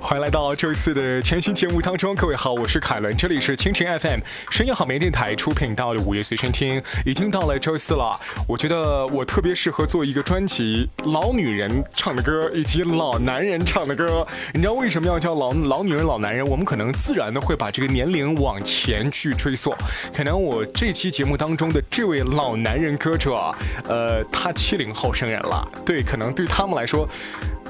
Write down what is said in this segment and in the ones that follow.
欢迎来到周四的全新节目当中，各位好，我是凯伦，这里是蜻蜓 FM 深夜好眠电台出品到的午夜随身听，已经到了周四了，我觉得我特别适合做一个专辑，老女人唱的歌以及老男人唱的歌。你知道为什么要叫老老女人老男人？我们可能自然的会把这个年龄往前去追溯，可能我这期节目当中的这位老男人歌者，呃，他七零后生人了，对，可能对他们来说。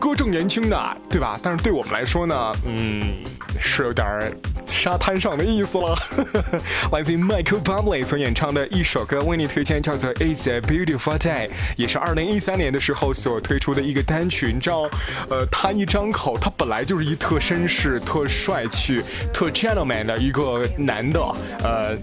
歌正年轻的，对吧？但是对我们来说呢，嗯，是有点沙滩上的意思了。来自于 Michael Bublé 所演唱的一首歌，为你推荐，叫做《It's a Beautiful Day》，也是二零一三年的时候所推出的一个单曲。你知道，呃，他一张口，他本来就是一特绅士、特帅气、特 gentleman 的一个男的，呃。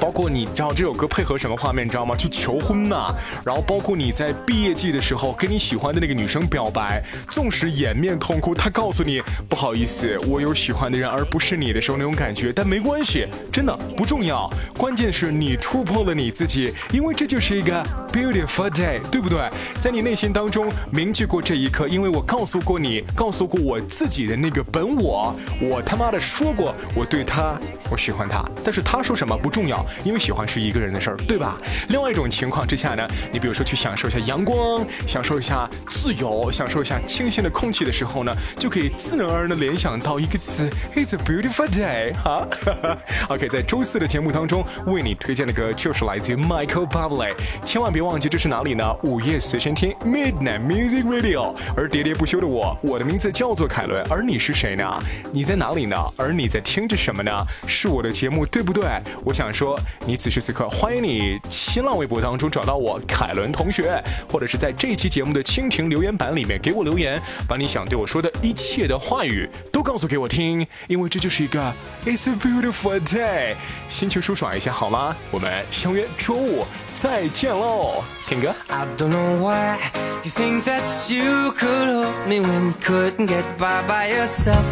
包括你知道这首歌配合什么画面，你知道吗？去求婚呐，然后包括你在毕业季的时候跟你喜欢的那个女生表白，纵使掩面痛哭，她告诉你不好意思，我有喜欢的人而不是你的时候那种感觉，但没关系，真的不重要，关键是你突破了你自己，因为这就是一个 beautiful day，对不对？在你内心当中铭记过这一刻，因为我告诉过你，告诉过我自己的那个本我，我他妈的说过我对他，我喜欢他，但是他说什么不重要。因为喜欢是一个人的事儿，对吧？另外一种情况之下呢，你比如说去享受一下阳光，享受一下自由，享受一下清新的空气的时候呢，就可以自然而然的联想到一个词，It's a beautiful day，哈。OK，在周四的节目当中为你推荐的歌就是来自于 Michael Bublé，千万别忘记这是哪里呢？午夜随身听 Midnight Music Radio，而喋喋不休的我，我的名字叫做凯伦，而你是谁呢？你在哪里呢？而你在听着什么呢？是我的节目对不对？我想说。你此时此刻欢迎你新浪微博当中找到我凯伦同学。或者是在这期节目的蜻蜓留言板里面给我留言把你想对我说的一切的话语都告诉给我听。因为这就是一个 it's a beautiful day 心情舒爽一下好吗？我们相约周五再见喽。听歌 i don't know why you think that you could open me when you couldn't get by by yourself.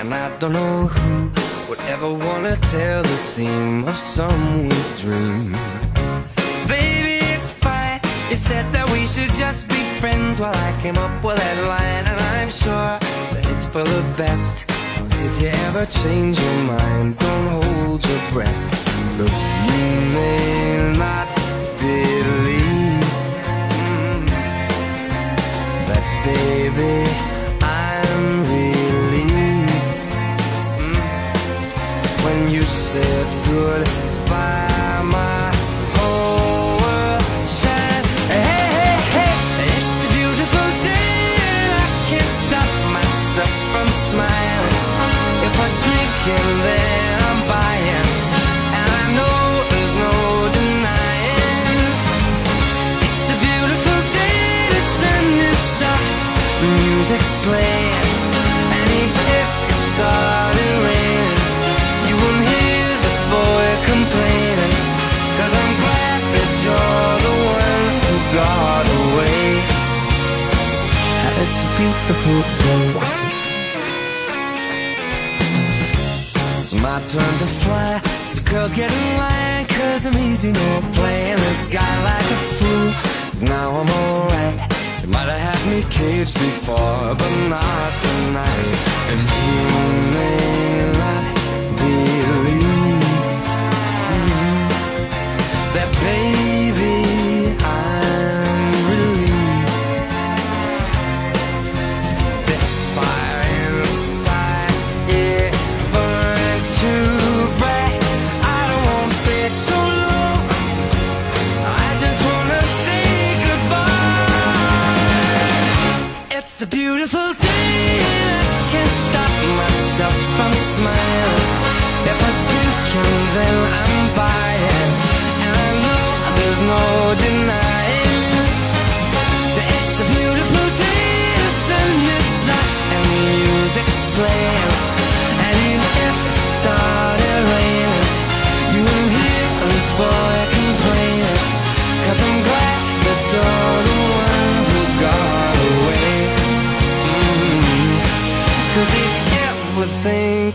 And i don't know who would ever wanna tell the seam of someone's dream. Baby, it's fine. You said that we should just be friends while I came up with that line, and I'm sure that it's for the best. If you ever change your mind, don't hold your breath. Look, you may not believe said goodbye, my whole world. Hey, hey, hey, it's a beautiful day, and I can't stop myself from smiling. If I then I'm buying, and I know there's no denying. It's a beautiful day, music's playing, It's a beautiful day. It's my turn to fly. So girls get in line Cause I'm easy, no playing. This guy like a fool. Now I'm alright. You might have had me caged before But not tonight. And you may It's a beautiful day. And I can't stop myself from smiling. If I drink and then I'm buying